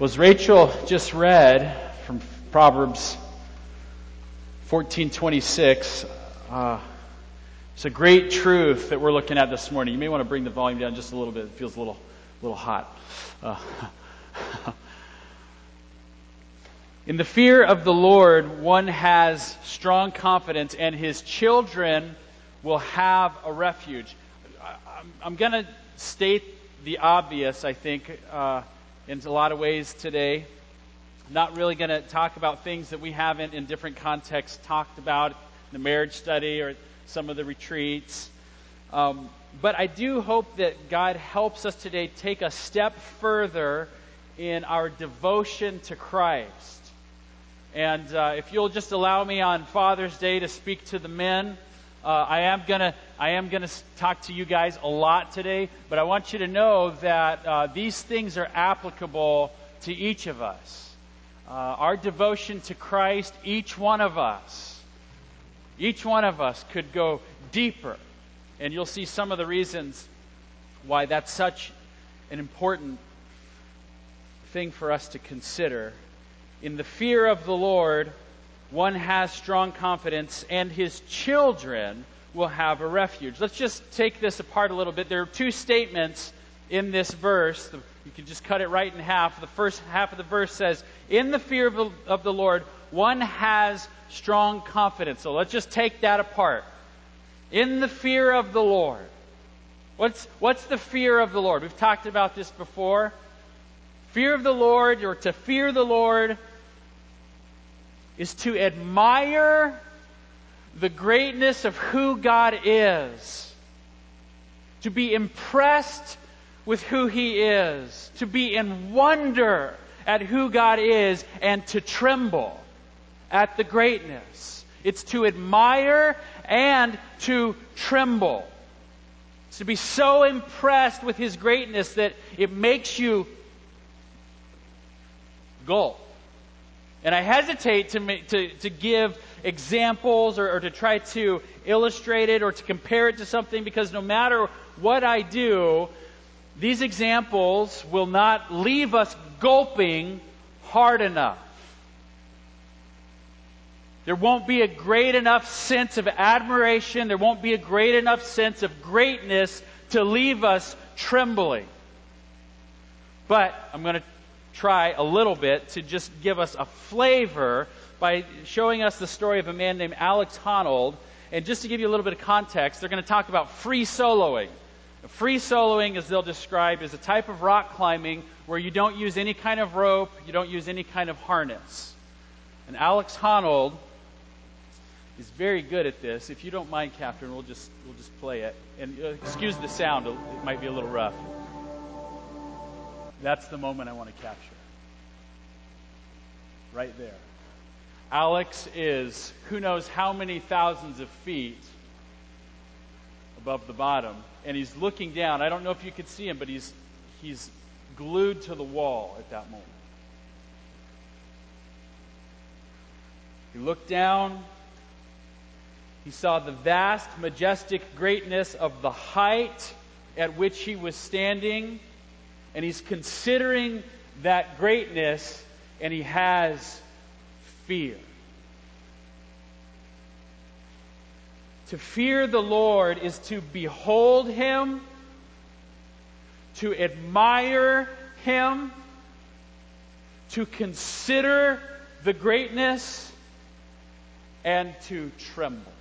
Was Rachel just read from Proverbs 14:26? Uh, it's a great truth that we're looking at this morning. You may want to bring the volume down just a little bit. It feels a little, little hot. Uh, in the fear of the Lord, one has strong confidence, and his children will have a refuge. I'm going to state the obvious, I think. Uh, in a lot of ways today. Not really going to talk about things that we haven't in different contexts talked about in the marriage study or some of the retreats. Um, but I do hope that God helps us today take a step further in our devotion to Christ. And uh, if you'll just allow me on Father's Day to speak to the men, uh, I am gonna I am gonna talk to you guys a lot today, but I want you to know that uh, these things are applicable to each of us. Uh, our devotion to Christ, each one of us, each one of us could go deeper, and you'll see some of the reasons why that's such an important thing for us to consider. In the fear of the Lord, one has strong confidence, and his children will have a refuge. Let's just take this apart a little bit. There are two statements in this verse. You can just cut it right in half. The first half of the verse says, In the fear of the, of the Lord, one has strong confidence. So let's just take that apart. In the fear of the Lord. What's, what's the fear of the Lord? We've talked about this before. Fear of the Lord, or to fear the Lord, is to admire the greatness of who God is, to be impressed with who He is, to be in wonder at who God is, and to tremble at the greatness. It's to admire and to tremble. It's to be so impressed with His greatness that it makes you gulp and I hesitate to, make, to, to give examples or, or to try to illustrate it or to compare it to something because no matter what I do, these examples will not leave us gulping hard enough. There won't be a great enough sense of admiration. There won't be a great enough sense of greatness to leave us trembling. But I'm going to try a little bit to just give us a flavor by showing us the story of a man named Alex Honnold. And just to give you a little bit of context, they're going to talk about free soloing. Free soloing, as they'll describe, is a type of rock climbing where you don't use any kind of rope, you don't use any kind of harness. And Alex Honnold is very good at this. If you don't mind, Catherine, we'll just we'll just play it. And uh, excuse the sound; it might be a little rough. That's the moment I want to capture. Right there. Alex is who knows how many thousands of feet above the bottom, and he's looking down. I don't know if you could see him, but he's he's glued to the wall at that moment. He looked down. He saw the vast, majestic greatness of the height at which he was standing and he's considering that greatness and he has fear. To fear the Lord is to behold him, to admire him, to consider the greatness, and to tremble.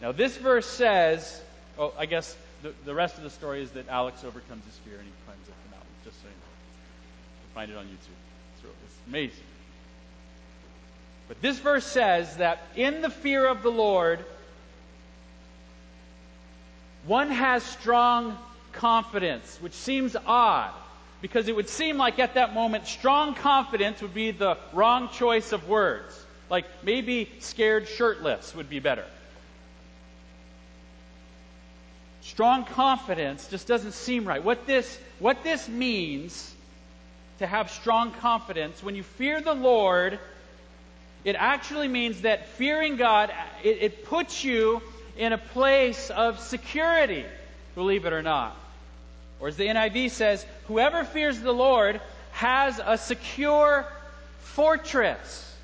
Now, this verse says, oh, I guess the, the rest of the story is that Alex overcomes his fear and he climbs up the mountain. Just so you know. You find it on YouTube. It's, it's amazing. But this verse says that in the fear of the Lord, one has strong confidence, which seems odd because it would seem like at that moment, strong confidence would be the wrong choice of words. Like maybe scared shirtless would be better. Strong confidence just doesn't seem right. What this, what this means to have strong confidence, when you fear the Lord, it actually means that fearing God, it, it puts you in a place of security, believe it or not. Or as the NIV says, whoever fears the Lord has a secure fortress.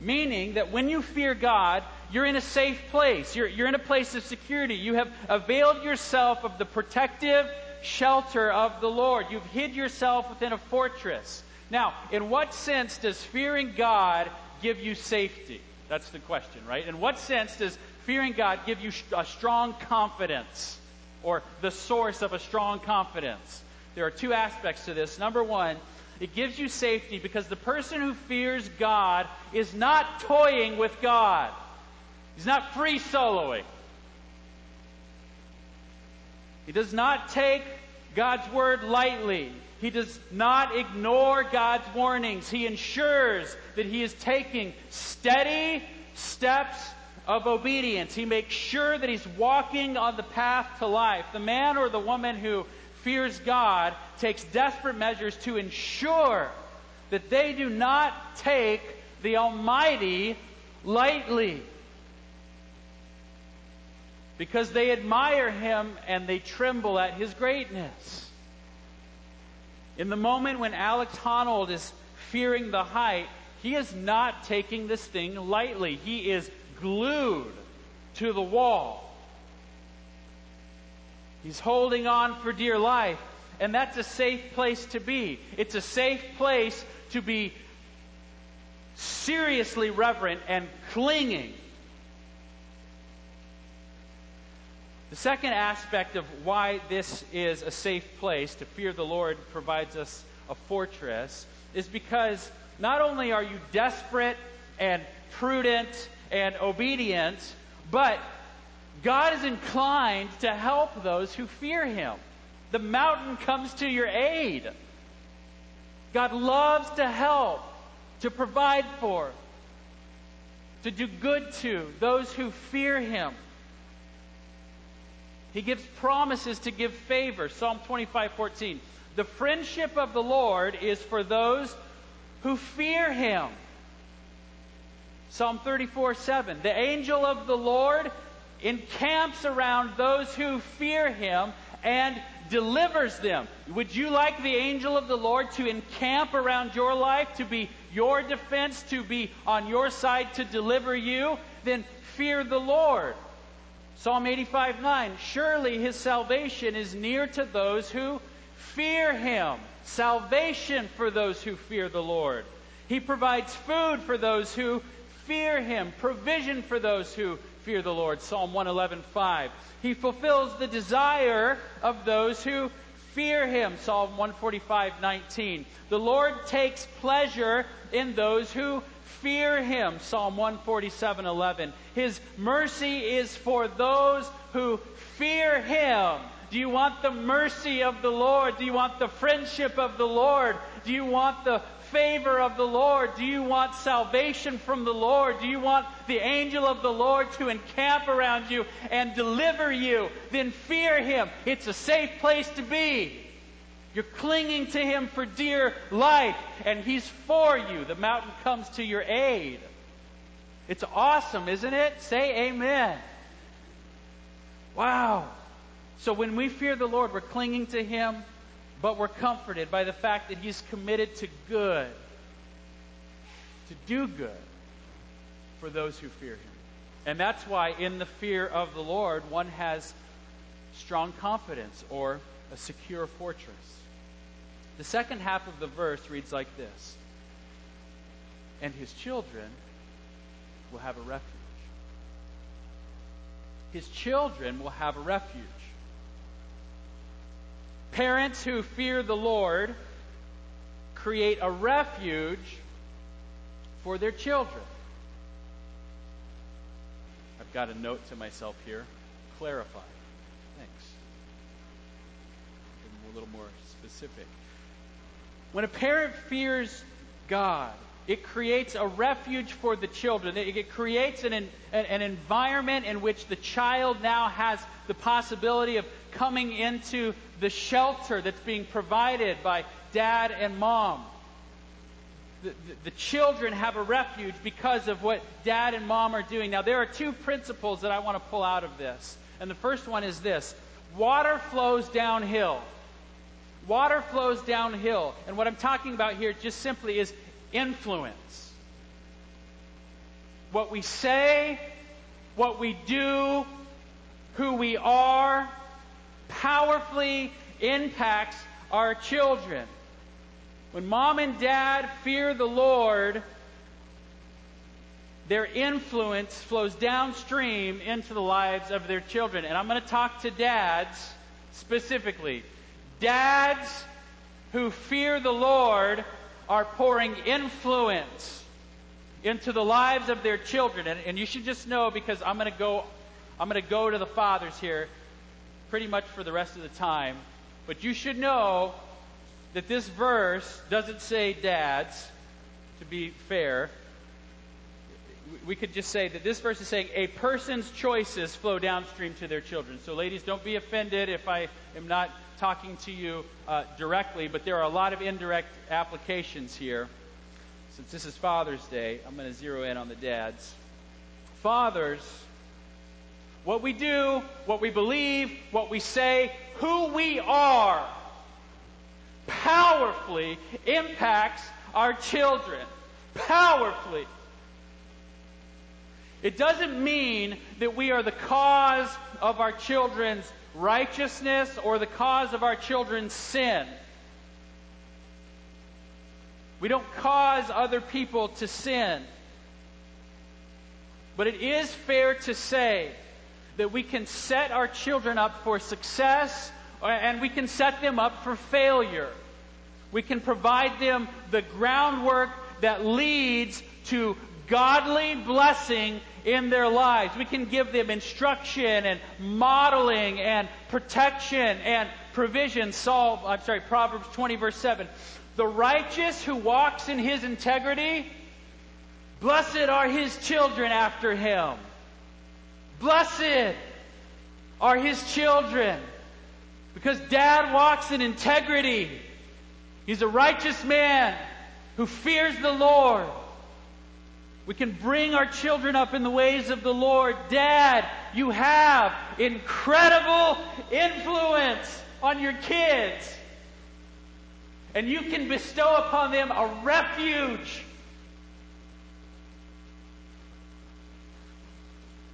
Meaning that when you fear God, you're in a safe place. You're, you're in a place of security. You have availed yourself of the protective shelter of the Lord. You've hid yourself within a fortress. Now, in what sense does fearing God give you safety? That's the question, right? In what sense does fearing God give you a strong confidence or the source of a strong confidence? There are two aspects to this. Number one, it gives you safety because the person who fears God is not toying with God. He's not free soloing. He does not take God's word lightly. He does not ignore God's warnings. He ensures that he is taking steady steps of obedience. He makes sure that he's walking on the path to life. The man or the woman who fears God takes desperate measures to ensure that they do not take the Almighty lightly. Because they admire Him and they tremble at His greatness. In the moment when Alex Honnold is fearing the height, he is not taking this thing lightly. He is glued to the wall. He's holding on for dear life. And that's a safe place to be. It's a safe place to be seriously reverent and clinging. The second aspect of why this is a safe place to fear the Lord provides us a fortress is because not only are you desperate and prudent and obedient, but God is inclined to help those who fear Him. The mountain comes to your aid. God loves to help, to provide for, to do good to those who fear Him. He gives promises to give favor. Psalm 25, 14. The friendship of the Lord is for those who fear Him. Psalm 34, 7. The angel of the Lord encamps around those who fear him and delivers them. Would you like the angel of the Lord to encamp around your life, to be your defense, to be on your side to deliver you? Then fear the Lord. Psalm 85 9. Surely his salvation is near to those who fear him. Salvation for those who fear the Lord. He provides food for those who fear him, provision for those who fear the Lord. Psalm 111:5. He fulfills the desire of those who fear him. Psalm 145:19. The Lord takes pleasure in those who fear him. Psalm 147:11. His mercy is for those who fear him. Do you want the mercy of the Lord? Do you want the friendship of the Lord? Do you want the favor of the Lord? Do you want salvation from the Lord? Do you want the angel of the Lord to encamp around you and deliver you? Then fear him. It's a safe place to be. You're clinging to him for dear life, and he's for you. The mountain comes to your aid. It's awesome, isn't it? Say amen. Wow. So when we fear the Lord, we're clinging to him but we're comforted by the fact that He's committed to good, to do good for those who fear Him. And that's why, in the fear of the Lord, one has strong confidence or a secure fortress. The second half of the verse reads like this And his children will have a refuge. His children will have a refuge. Parents who fear the Lord create a refuge for their children. I've got a note to myself here. Clarify. Thanks. a little more specific. When a parent fears God, it creates a refuge for the children. It, creates an, an, an environment in which the child now has the possibility of coming into the shelter that's being provided by dad and mom. The, the, the, children have a refuge because of what dad and mom are doing. Now, there are two principles that I want to pull out of this. And the first one is this water flows downhill. Water flows downhill. And what I'm talking about here just simply is influence. What we say, what we do, who we are, powerfully impacts our children. When mom and dad fear the Lord, their influence flows downstream into the lives of their children. And I'm going to talk to dads specifically. Dads who fear the Lord are pouring influence into the lives of their children. And, and you should just know because I'm going to go I'm going to go to the fathers here pretty much for the rest of the time. But you should know that this verse doesn't say dads, to be fair we could just say that this verse is saying a person's choices flow downstream to their children. So, ladies, don't be offended if I am not talking to you uh, directly, but there are a lot of indirect applications here. Since this is Father's Day, I'm going to zero in on the dads. Fathers, what we do, what we believe, what we say, who we are, powerfully impacts our children. Powerfully. It doesn't mean that we are the cause of our children's righteousness or the cause of our children's sin. We don't cause other people to sin. But it is fair to say that we can set our children up for success uh, and we can set them up for failure. We can provide them the groundwork that leads to godly blessing in their lives. We can give them instruction and modeling and protection and provision. Saul, I'm sorry, Proverbs 20 verse 7. The righteous who walks in his integrity, blessed are his children after him. Blessed are his children. Because dad walks in integrity. He's a righteous man who fears the Lord. We can bring our children up in the ways of the Lord. Dad, you have incredible influence on your kids. And you can bestow upon them a refuge.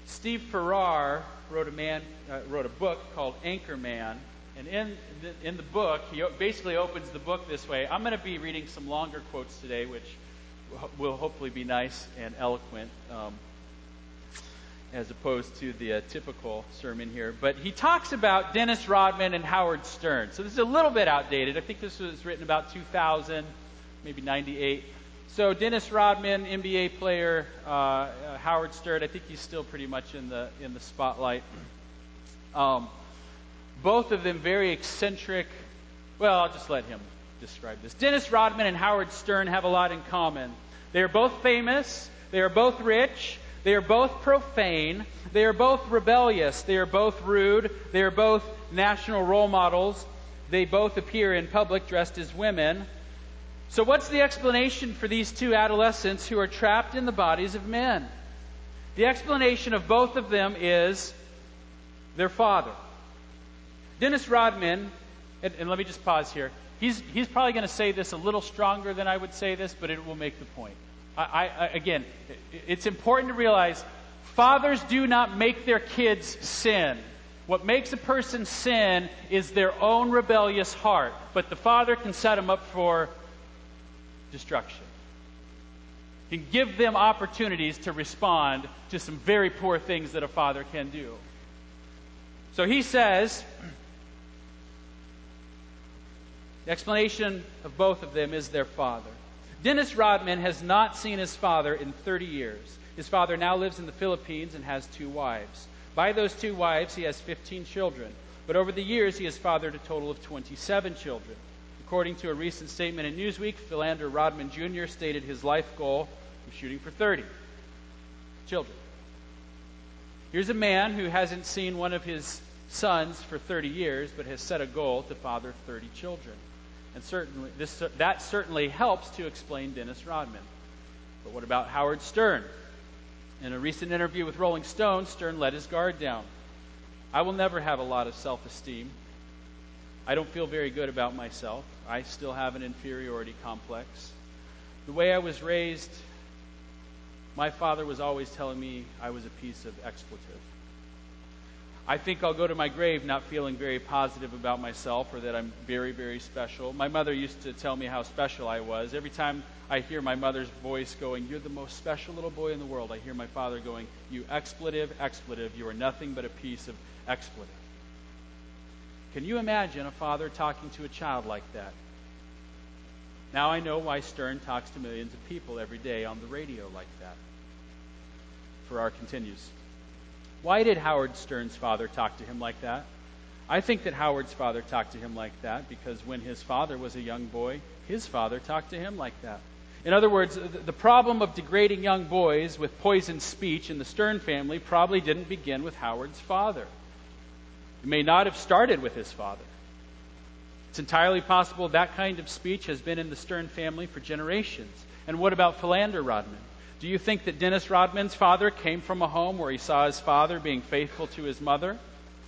Steve Farrar wrote a man uh, wrote a book called Anchorman, and in the, in the book he basically opens the book this way. I'm going to be reading some longer quotes today, which will hopefully be nice and eloquent, um, as opposed to the uh, typical sermon here. But he talks about Dennis Rodman and Howard Stern. So this is a little bit outdated. I think this was written about 2000, maybe 98. So Dennis Rodman, NBA player, uh, uh, Howard Stern. I think he's still pretty much in the in the spotlight. Um, both of them very eccentric. Well, I'll just let him describe this. Dennis Rodman and Howard Stern have a lot in common. They are both famous, they are both rich, they are both profane, they are both rebellious, they are both rude, they are both national role models, they both appear in public dressed as women. So, what's the explanation for these two adolescents who are trapped in the bodies of men? The explanation of both of them is their father. Dennis Rodman, and, and let me just pause here. He's, he's probably going to say this a little stronger than I would say this, but it will make the point. I, I, again, it's important to realize fathers do not make their kids sin. What makes a person sin is their own rebellious heart, but the father can set them up for destruction. Can give them opportunities to respond to some very poor things that a father can do. So he says, the explanation of both of them is their father. Dennis Rodman has not seen his father in 30 years. His father now lives in the Philippines and has two wives. By those two wives, he has 15 children. But over the years, he has fathered a total of 27 children. According to a recent statement in Newsweek, Philander Rodman Jr. stated his life goal was shooting for 30 children. Here's a man who hasn't seen one of his sons for 30 years, but has set a goal to father 30 children. And certainly, this, that certainly helps to explain Dennis Rodman. But what about Howard Stern? In a recent interview with Rolling Stone, Stern let his guard down. I will never have a lot of self esteem. I don't feel very good about myself. I still have an inferiority complex. The way I was raised, my father was always telling me I was a piece of expletive. I think I'll go to my grave not feeling very positive about myself or that I'm very, very special. My mother used to tell me how special I was. Every time I hear my mother's voice going, You're the most special little boy in the world, I hear my father going, You expletive, expletive, you are nothing but a piece of expletive. Can you imagine a father talking to a child like that? Now I know why Stern talks to millions of people every day on the radio like that. Farrar continues. Why did Howard Stern's father talk to him like that? I think that Howard's father talked to him like that because when his father was a young boy, his father talked to him like that. In other words, the problem of degrading young boys with poisoned speech in the Stern family probably didn't begin with Howard's father. It may not have started with his father. It's entirely possible that kind of speech has been in the Stern family for generations. And what about Philander Rodman? Do you think that Dennis Rodman's father came from a home where he saw his father being faithful to his mother?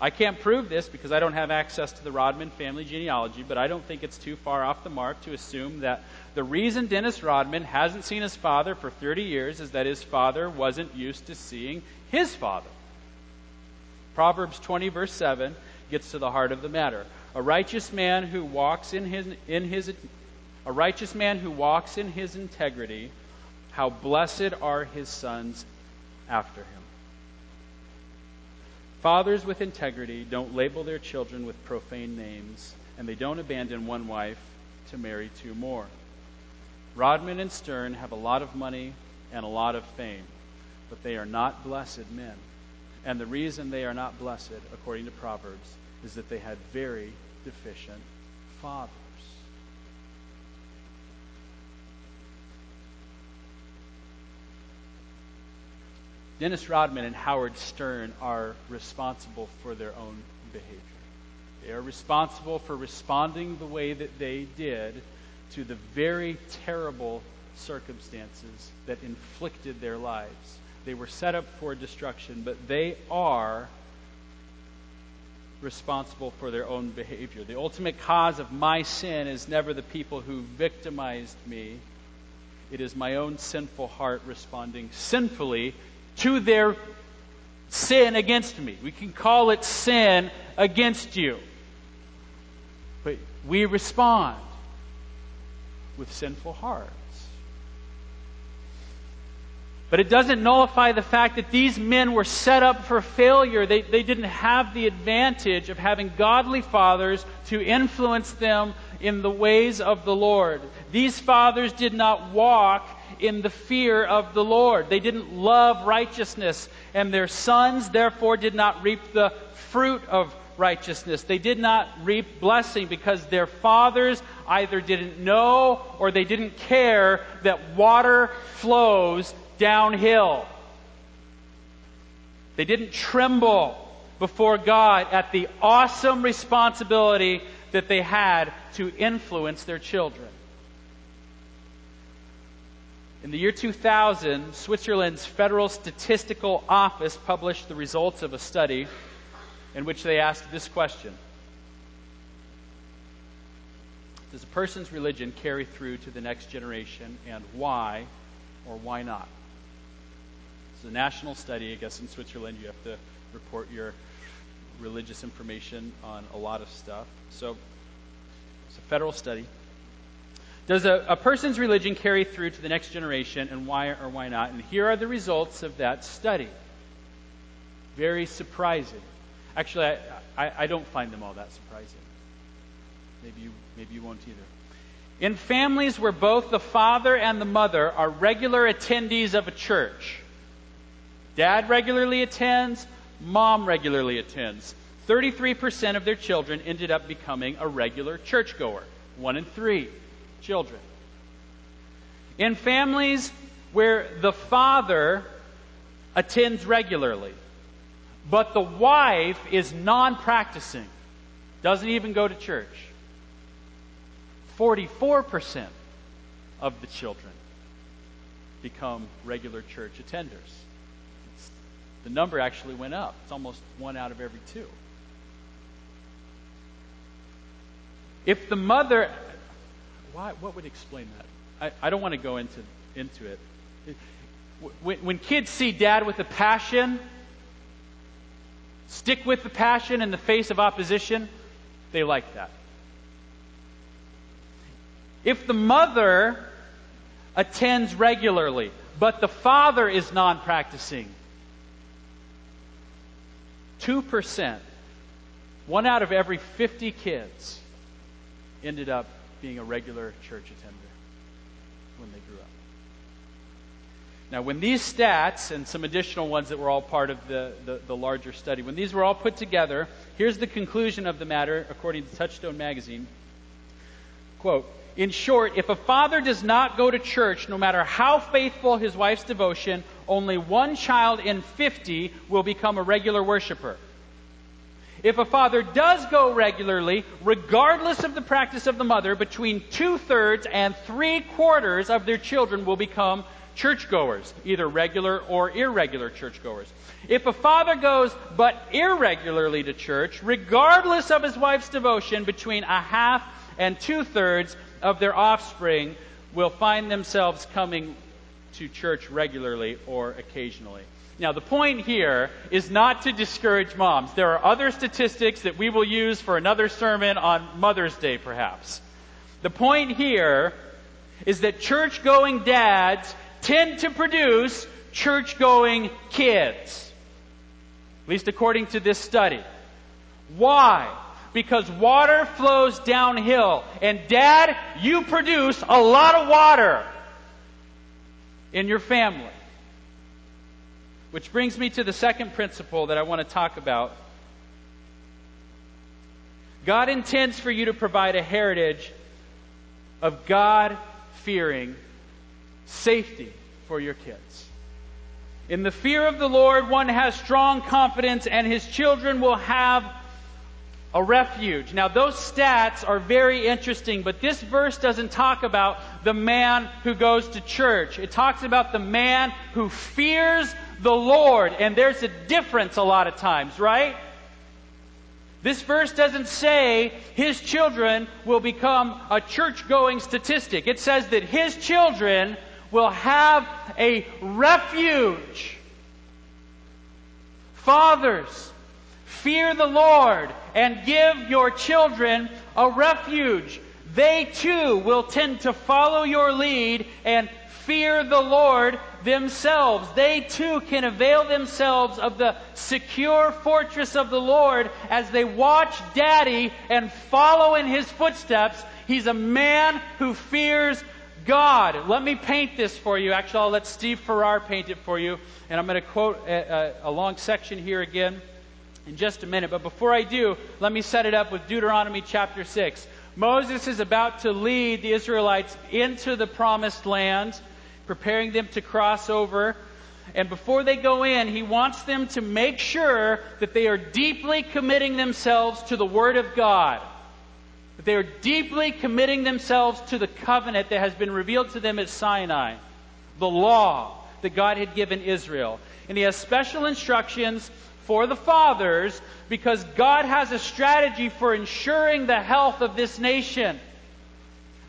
I can't prove this because I don't have access to the Rodman family genealogy, but I don't think it's too far off the mark to assume that the reason Dennis Rodman hasn't seen his father for 30 years is that his father wasn't used to seeing his father. Proverbs 20, verse 7, gets to the heart of the matter. A righteous man who walks in his, in his a righteous man who walks in his integrity how blessed are his sons after him. Fathers with integrity don't label their children with profane names, and they don't abandon one wife to marry two more. Rodman and Stern have a lot of money and a lot of fame, but they are not blessed men. And the reason they are not blessed, according to Proverbs, is that they had very deficient fathers. Dennis Rodman and Howard Stern are responsible for their own behavior. They are responsible for responding the way that they did to the very terrible circumstances that inflicted their lives. They were set up for destruction, but they are responsible for their own behavior. The ultimate cause of my sin is never the people who victimized me. It is my own sinful heart responding sinfully to their sin against me. We can call it sin against you. But we respond with sinful hearts. But it doesn't nullify the fact that these men were set up for failure. They, they didn't have the advantage of having godly fathers to influence them in the ways of the Lord. These fathers did not walk in the fear of the Lord. They didn't love righteousness, and their sons, therefore, did not reap the fruit of righteousness. They did not reap blessing because their fathers either didn't know or they didn't care that water flows downhill. They didn't tremble before God at the awesome responsibility that they had to influence their children. In the year 2000, Switzerland's Federal Statistical Office published the results of a study in which they asked this question Does a person's religion carry through to the next generation, and why or why not? It's a national study. I guess in Switzerland you have to report your religious information on a lot of stuff. So it's a federal study. Does a, a, person's religion carry through to the next generation, and why or why not? And here are the results of that study. Very surprising. Actually, I, I, I don't find them all that surprising. Maybe you, maybe you won't either. In families where both the father and the mother are regular attendees of a church, dad regularly attends, mom regularly attends. 33% of their children ended up becoming a regular churchgoer. One in three children. In families where the father attends regularly, but the wife is non practicing, doesn't even go to church, 44% of the children become regular church attenders. It's The number actually went up. It's almost one out of every two. If the mother, why, what would explain that? I, I don't want to go into, into it. When, when kids see dad with a passion, stick with the passion in the face of opposition, they like that. If the mother attends regularly, but the father is non practicing, 2%, one out of every 50 kids, ended up being a regular church attender when they grew up. Now, when these stats and some additional ones that were all part of the, the, the, larger study, when these were all put together, here's the conclusion of the matter according to Touchstone Magazine. Quote, in short, if a father does not go to church, no matter how faithful his wife's devotion, only one child in 50 will become a regular worshiper. If a father does go regularly, regardless of the practice of the mother, between two thirds and three quarters of their children will become churchgoers, either regular or irregular churchgoers. If a father goes but irregularly to church, regardless of his wife's devotion, between a half and two thirds of their offspring will find themselves coming to church regularly or occasionally. Now, the point here is not to discourage moms. There are other statistics that we will use for another sermon on Mother's Day, perhaps. The point here is that church going dads tend to produce church going kids. At least according to this study. Why? Because water flows downhill. And dad, you produce a lot of water in your family. Which brings me to the second principle that I want to talk about. God intends for you to provide a heritage of God fearing safety for your kids. In the fear of the Lord, one has strong confidence, and his children will have a refuge. Now, those stats are very interesting, but this verse doesn't talk about the man who goes to church. It talks about the man who fears the Lord, and there's a difference a lot of times, right? This verse doesn't say his children will become a church going statistic. It says that his children will have a refuge. Fathers, fear the Lord and give your children a refuge. They too will tend to follow your lead and fear the Lord themselves. They too can avail themselves of the secure fortress of the Lord as they watch Daddy and follow in his footsteps. He's a man who fears God. Let me paint this for you. Actually, I'll let Steve Farrar paint it for you. And I'm going to quote a, a, a long section here again in just a minute. But before I do, let me set it up with Deuteronomy chapter 6. Moses is about to lead the Israelites into the promised land preparing them to cross over. And before they go in, he wants them to make sure that they are deeply committing themselves to the Word of God. That they are deeply committing themselves to the covenant that has been revealed to them at Sinai, the law that God had given Israel. And he has special instructions for the fathers because God has a strategy for ensuring the health of this nation.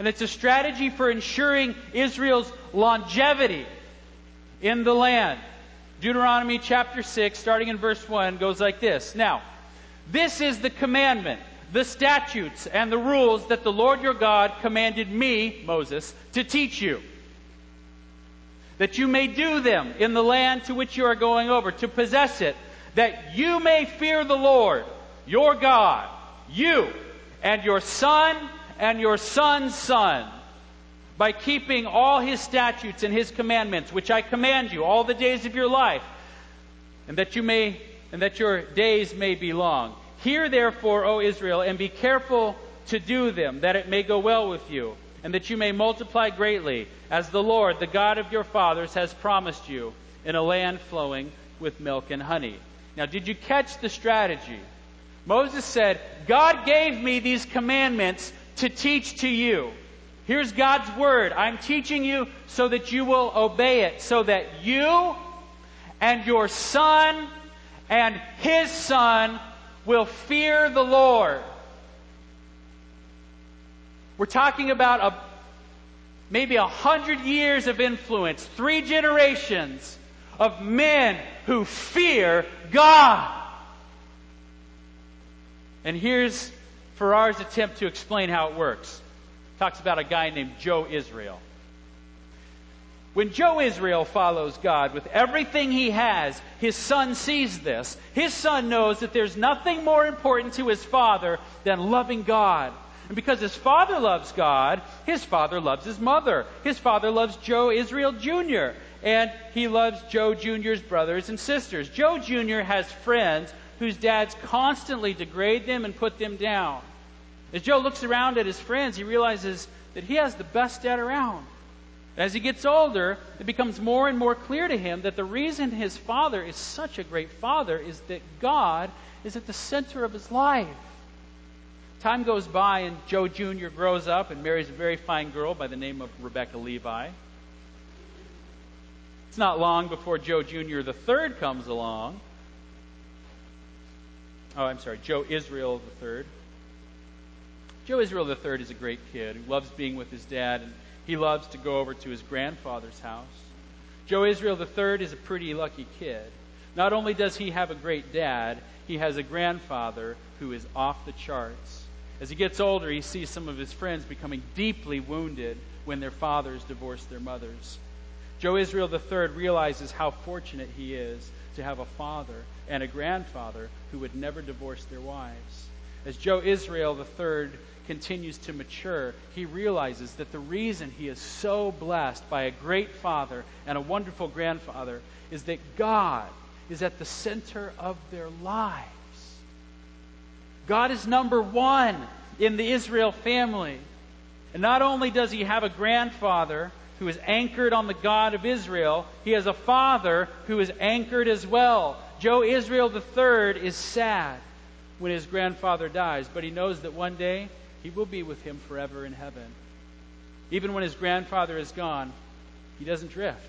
And it's a strategy for ensuring Israel's longevity in the land. Deuteronomy chapter 6, starting in verse 1, goes like this Now, this is the commandment, the statutes, and the rules that the Lord your God commanded me, Moses, to teach you. That you may do them in the land to which you are going over, to possess it, that you may fear the Lord, your God, you, and your son and your son's son by keeping all his statutes and his commandments, which I command you all the days of your life, and that you may and that your days may be long. Hear therefore, O Israel, and be careful to do them, that it may go well with you, and that you may multiply greatly, as the Lord, the God of your fathers, has promised you, in a land flowing with milk and honey. Now, did you catch the strategy? Moses said, God gave me these commandments to teach to you. Here's God's word. I'm teaching you so that you will obey it, so that you and your son and his son will fear the Lord. We're talking about a, maybe a hundred years of influence, three generations of men who fear God. And here's Farrar's attempt to explain how it works. Talks about a guy named Joe Israel. When Joe Israel follows God with everything he has, his son sees this. His son knows that there's nothing more important to his father than loving God. And because his father loves God, his father loves his mother. His father loves Joe Israel Jr., and he loves Joe Jr.'s brothers and sisters. Joe Jr. has friends whose dads constantly degrade them and put them down. As Joe looks around at his friends, he realizes that he has the best dad around. As he gets older, it becomes more and more clear to him that the reason his father is such a great father is that God is at the center of his life. Time goes by, and Joe Jr. grows up and marries a very fine girl by the name of Rebecca Levi. It's not long before Joe Jr. the third comes along. Oh, I'm sorry, Joe Israel the third. Joe Israel III is a great kid who loves being with his dad, and he loves to go over to his grandfather's house. Joe Israel III is a pretty lucky kid. Not only does he have a great dad, he has a grandfather who is off the charts. As he gets older, he sees some of his friends becoming deeply wounded when their fathers divorce their mothers. Joe Israel III realizes how fortunate he is to have a father and a grandfather who would never divorce their wives. As Joe Israel III continues to mature, he realizes that the reason he is so blessed by a great father and a wonderful grandfather is that God is at the center of their lives. God is number one in the Israel family. And not only does he have a grandfather who is anchored on the God of Israel, he has a father who is anchored as well. Joe Israel III is sad when his grandfather dies, but he knows that one day he will be with him forever in heaven. Even when his grandfather is gone, he doesn't drift.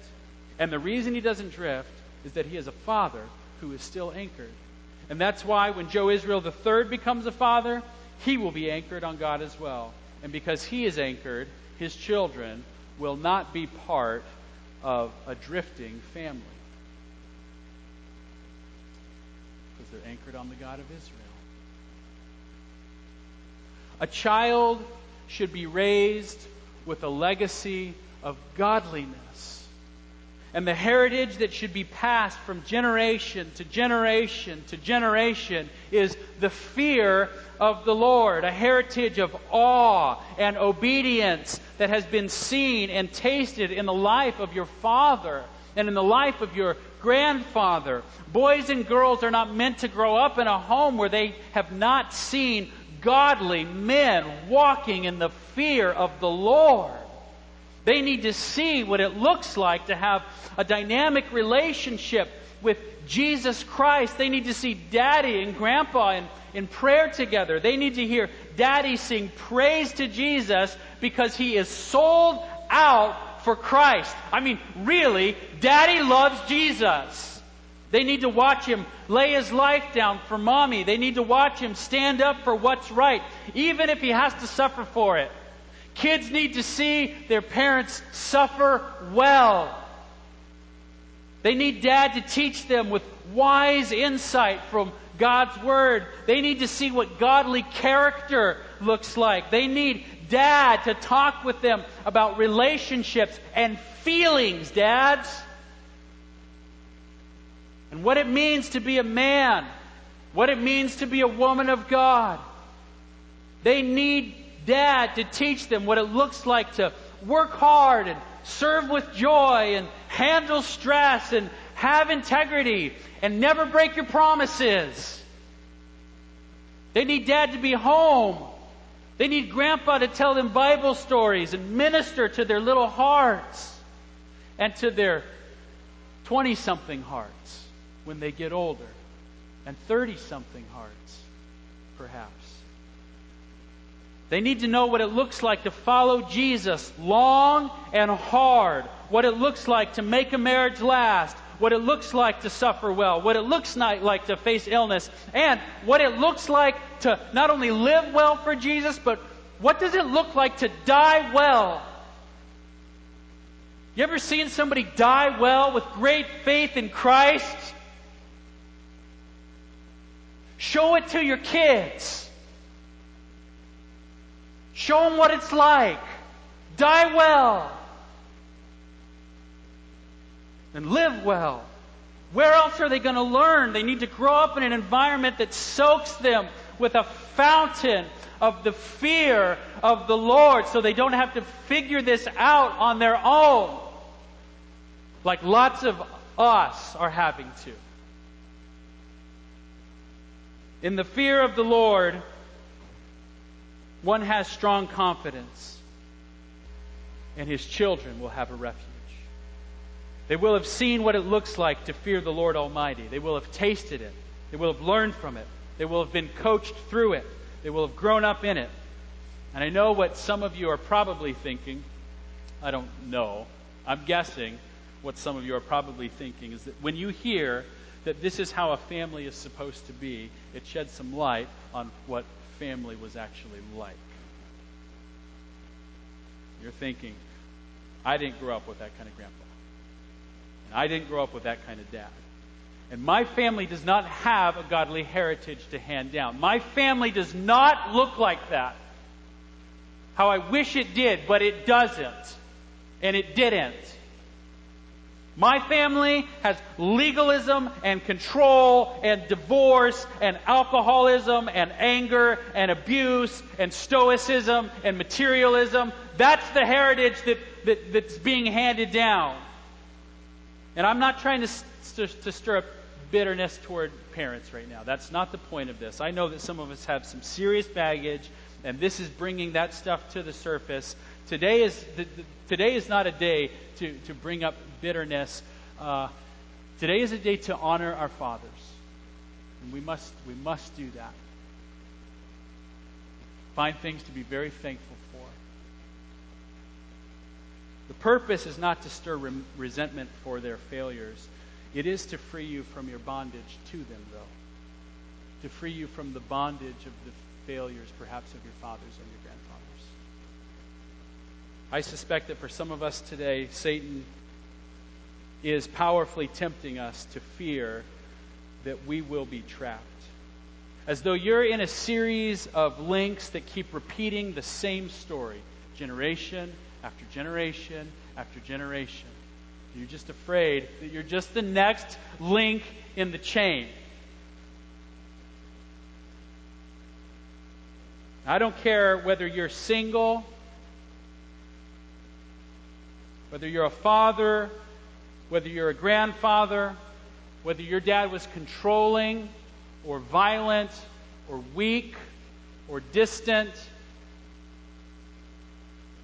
And the reason he doesn't drift is that he has a father who is still anchored. And that's why when Joe Israel III becomes a father, he will be anchored on God as well. And because he is anchored, his children will not be part of a drifting family. Because they're anchored on the God of Israel. A child should be raised with a legacy of godliness and the heritage that should be passed from generation to generation to generation is the fear of the Lord, a heritage of awe and obedience that has been seen and tasted in the life of your father and in the life of your grandfather. Boys and girls are not meant to grow up in a home where they have not seen godly men walking in the fear of the Lord. They need to see what it looks like to have a dynamic relationship with Jesus Christ. They need to see daddy and grandpa in, in prayer together. They need to hear daddy sing praise to Jesus because he is sold out for Christ. I mean, really, daddy loves Jesus. They need to watch him lay his life down for mommy. They need to watch him stand up for what's right, even if he has to suffer for it. Kids need to see their parents suffer well. They need dad to teach them with wise insight from God's Word. They need to see what godly character looks like. They need dad to talk with them about relationships and feelings, dads. And what it means to be a man. What it means to be a woman of God. They need dad to teach them what it looks like to work hard and serve with joy and handle stress and have integrity and never break your promises. They need dad to be home. They need grandpa to tell them Bible stories and minister to their little hearts and to their 20 something hearts when they get older and 30 something hearts, perhaps. They need to know what it looks like to follow Jesus long and hard, what it looks like to make a marriage last, what it looks like to suffer well, what it looks like to face illness, and what it looks like to not only live well for Jesus, but what does it look like to die well? You ever seen somebody die well with great faith in Christ? Show it to your kids. Show them what it's like. Die well. And live well. Where else are they going to learn? They need to grow up in an environment that soaks them with a fountain of the fear of the Lord so they don't have to figure this out on their own. Like lots of us are having to. In the fear of the Lord, one has strong confidence, and his children will have a refuge. They will have seen what it looks like to fear the Lord Almighty. They will have tasted it. They will have learned from it. They will have been coached through it. They will have grown up in it. And I know what some of you are probably thinking. I don't know. I'm guessing what some of you are probably thinking is that when you hear that this is how a family is supposed to be, it sheds some light on what family was actually like. You're thinking, I didn't grow up with that kind of grandpa. And I didn't grow up with that kind of dad. And my family does not have a godly heritage to hand down. My family does not look like that. How I wish it did, but it doesn't. And it didn't. My family has legalism and control and divorce and alcoholism and anger and abuse and stoicism and materialism. That's the heritage that, that that's being handed down. And I'm not trying to, to, to stir up bitterness toward parents right now. That's not the point of this. I know that some of us have some serious baggage, and this is bringing that stuff to the surface. Today is, the, the, today is not a day to, to bring up bitterness. Uh, today is a day to honor our fathers. And we must, we must do that. Find things to be very thankful for. The purpose is not to stir re- resentment for their failures. It is to free you from your bondage to them, though. To free you from the bondage of the failures, perhaps, of your fathers and your grandfathers. I suspect that for some of us today, Satan is powerfully tempting us to fear that we will be trapped. As though you're in a series of links that keep repeating the same story, generation after generation after generation. You're just afraid that you're just the next link in the chain. I don't care whether you're single whether you're a father, whether you're a grandfather, whether your dad was controlling or violent or weak or distant,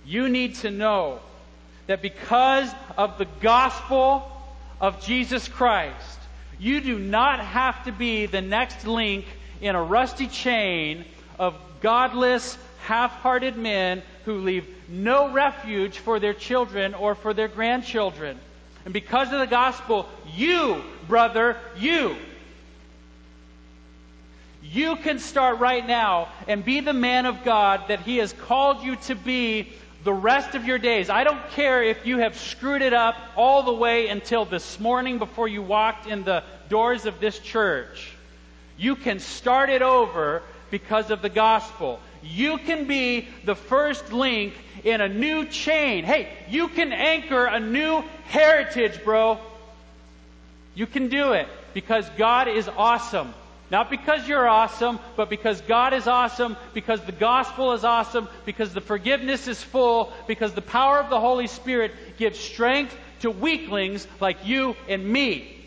you need to know that because of the gospel of Jesus Christ, you do not have to be the next link in a rusty chain of godless, half hearted men who leave no refuge for their children or for their grandchildren. And because of the gospel, you, brother, you, you can start right now and be the man of God that He has called you to be the rest of your days. I don't care if you have screwed it up all the way until this morning before you walked in the doors of this church. You can start it over because of the gospel. You can be the first link in a new chain. Hey, you can anchor a new heritage, bro. You can do it because God is awesome. Not because you're awesome, but because God is awesome, because the gospel is awesome, because the forgiveness is full, because the power of the Holy Spirit gives strength to weaklings like you and me.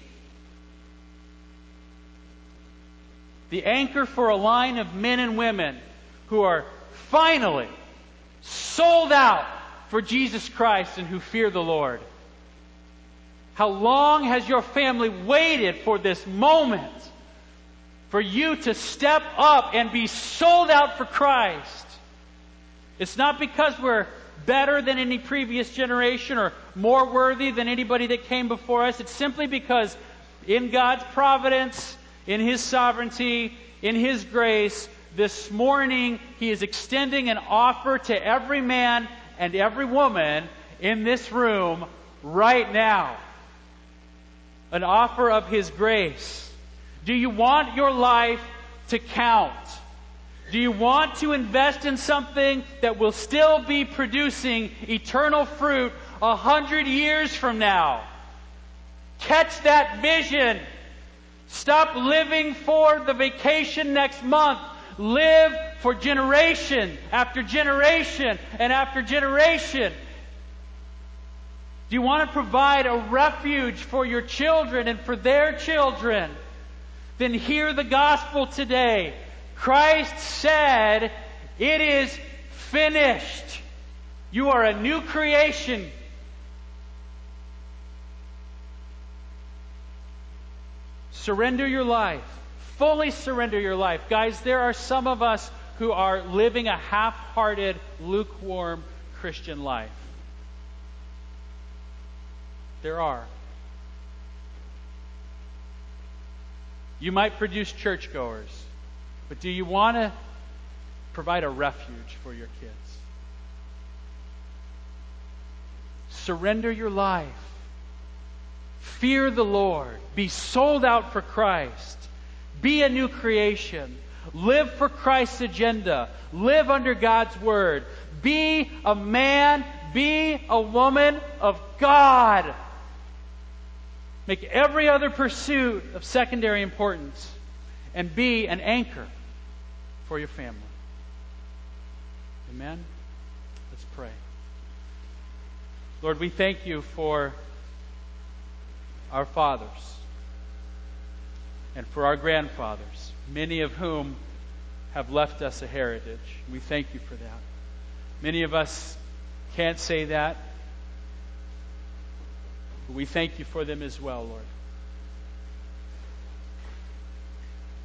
The anchor for a line of men and women who are finally sold out for Jesus Christ and who fear the Lord. How long has your family waited for this moment for you to step up and be sold out for Christ? It's not because we're better than any previous generation or more worthy than anybody that came before us. It's simply because in God's providence, in His sovereignty, in His grace, this morning He is extending an offer to every man and every woman in this room right now. An offer of His grace. Do you want your life to count? Do you want to invest in something that will still be producing eternal fruit a hundred years from now? Catch that vision. Stop living for the vacation next month. Live for generation after generation and after generation. Do you want to provide a refuge for your children and for their children? Then hear the gospel today. Christ said, It is finished. You are a new creation. Surrender your life. Fully surrender your life. Guys, there are some of us who are living a half hearted, lukewarm Christian life. There are. You might produce churchgoers. But do you want to provide a refuge for your kids? Surrender your life. Fear the Lord. Be sold out for Christ. Be a new creation. Live for Christ's agenda. Live under God's word. Be a man, be a woman of God. Make every other pursuit of secondary importance and be an anchor for your family. Amen? Let's pray. Lord, we thank you for our fathers and for our grandfathers, many of whom have left us a heritage. We thank you for that. Many of us can't say that, but we thank you for them as well, Lord.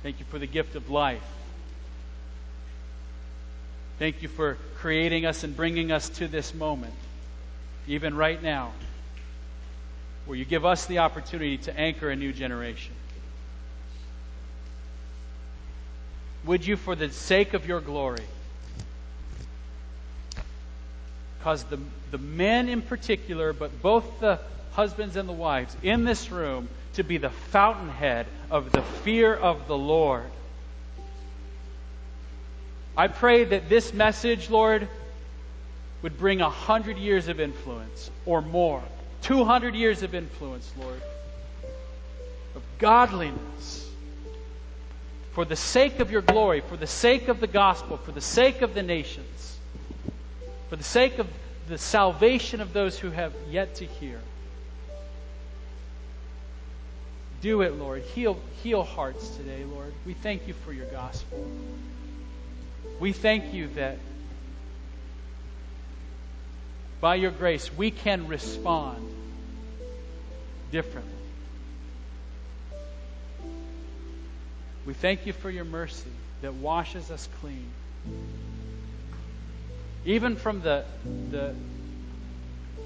Thank you for the gift of life. Thank you for creating us and bringing us to this moment, even right now, where you give us the opportunity to anchor a new generation. Would you, for the sake of your glory, cause the, the men in particular, but both the husbands and the wives in this room, to be the fountainhead of the fear of the Lord I pray that this message, Lord, would bring a hundred years of influence or more. 200 years of influence, Lord, of godliness. For the sake of your glory, for the sake of the gospel, for the sake of the nations, for the sake of the salvation of those who have yet to hear. Do it, Lord. Heal, heal hearts today, Lord. We thank you for your gospel. We thank you that by your grace we can respond differently. We thank you for your mercy that washes us clean. Even from the, the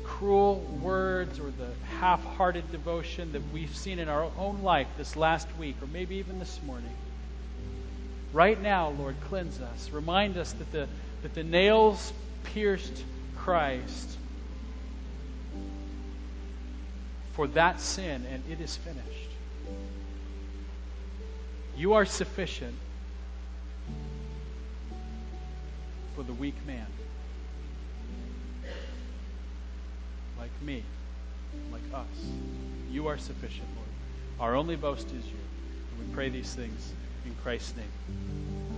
cruel words or the half hearted devotion that we've seen in our own life this last week, or maybe even this morning. Right now, Lord, cleanse us. Remind us that the, that the nails pierced Christ for that sin, and it is finished. You are sufficient for the weak man. Like me, like us. You are sufficient, Lord. Our only boast is you. And we pray these things in Christ's name.